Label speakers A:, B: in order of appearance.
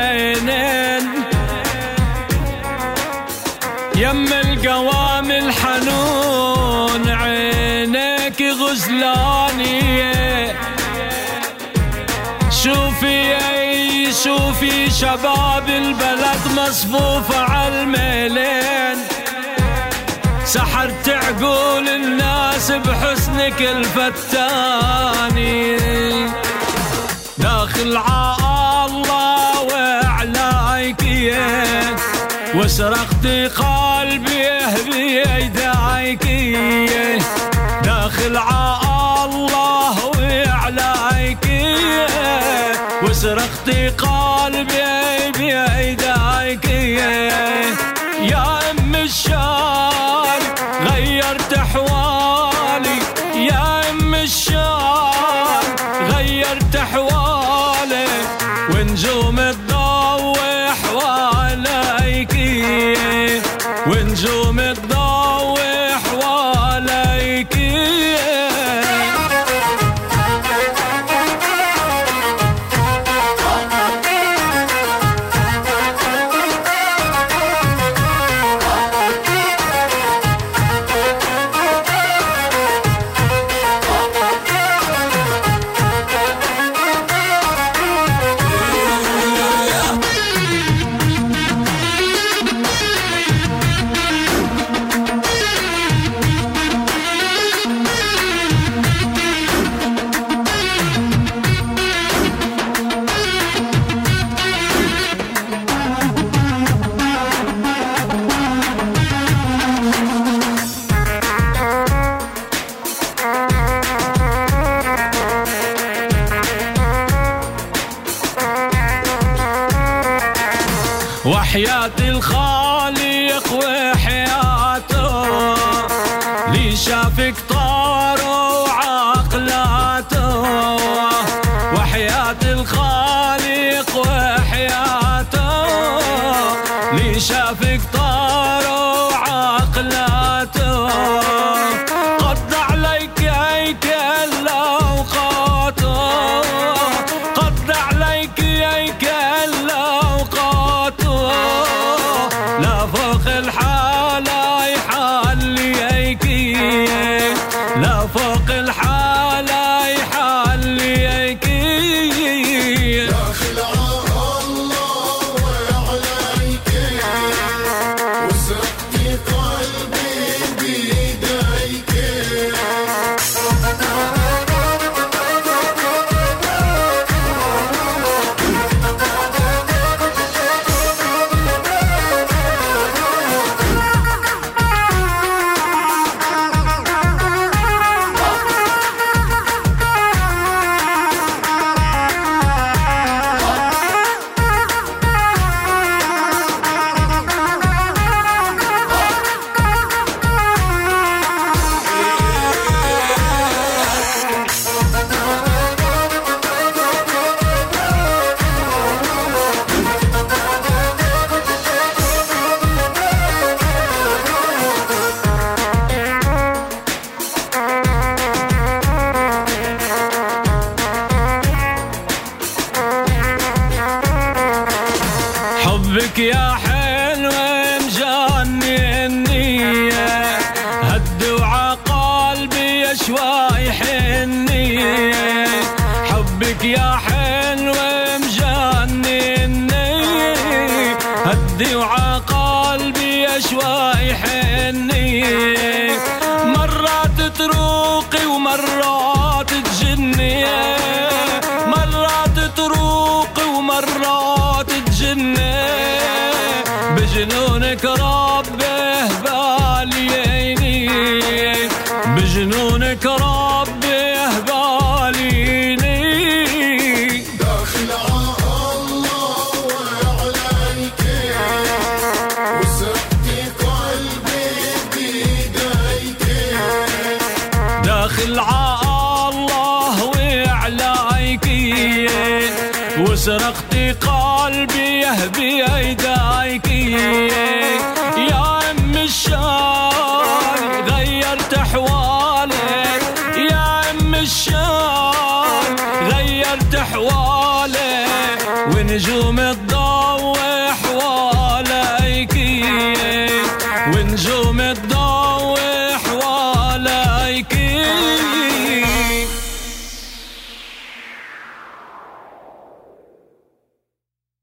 A: العينين يم القوام الحنون عينيك غزلانية. شوفي شوفي شباب البلد مصفوفة عالميلين سحرت عقول الناس بحسنك الفتاني. داخل ع وسرقت قلبي بيدايك داخل ع الله وعلايك وسرقت قلبي بيدايك when Joe met the وحياة الخالق وحياته. لي شافك طار وعقلاته. وحياة الخالق وحياته. لي شافك طار
B: love for
A: حبك يا حلو مجاني النية؟ هد وعقلبي شوي حنية. حبك يا حلو مجاني النية؟ هد وعقلبي شوي حنية. مرات تروقي ومرات تجني بجنونك ربه باليني
B: داخل الله وعليك قلبي بيديك
A: داخل الله وعلايك وسرقت قلبي بيدايك يا ام الشام do me do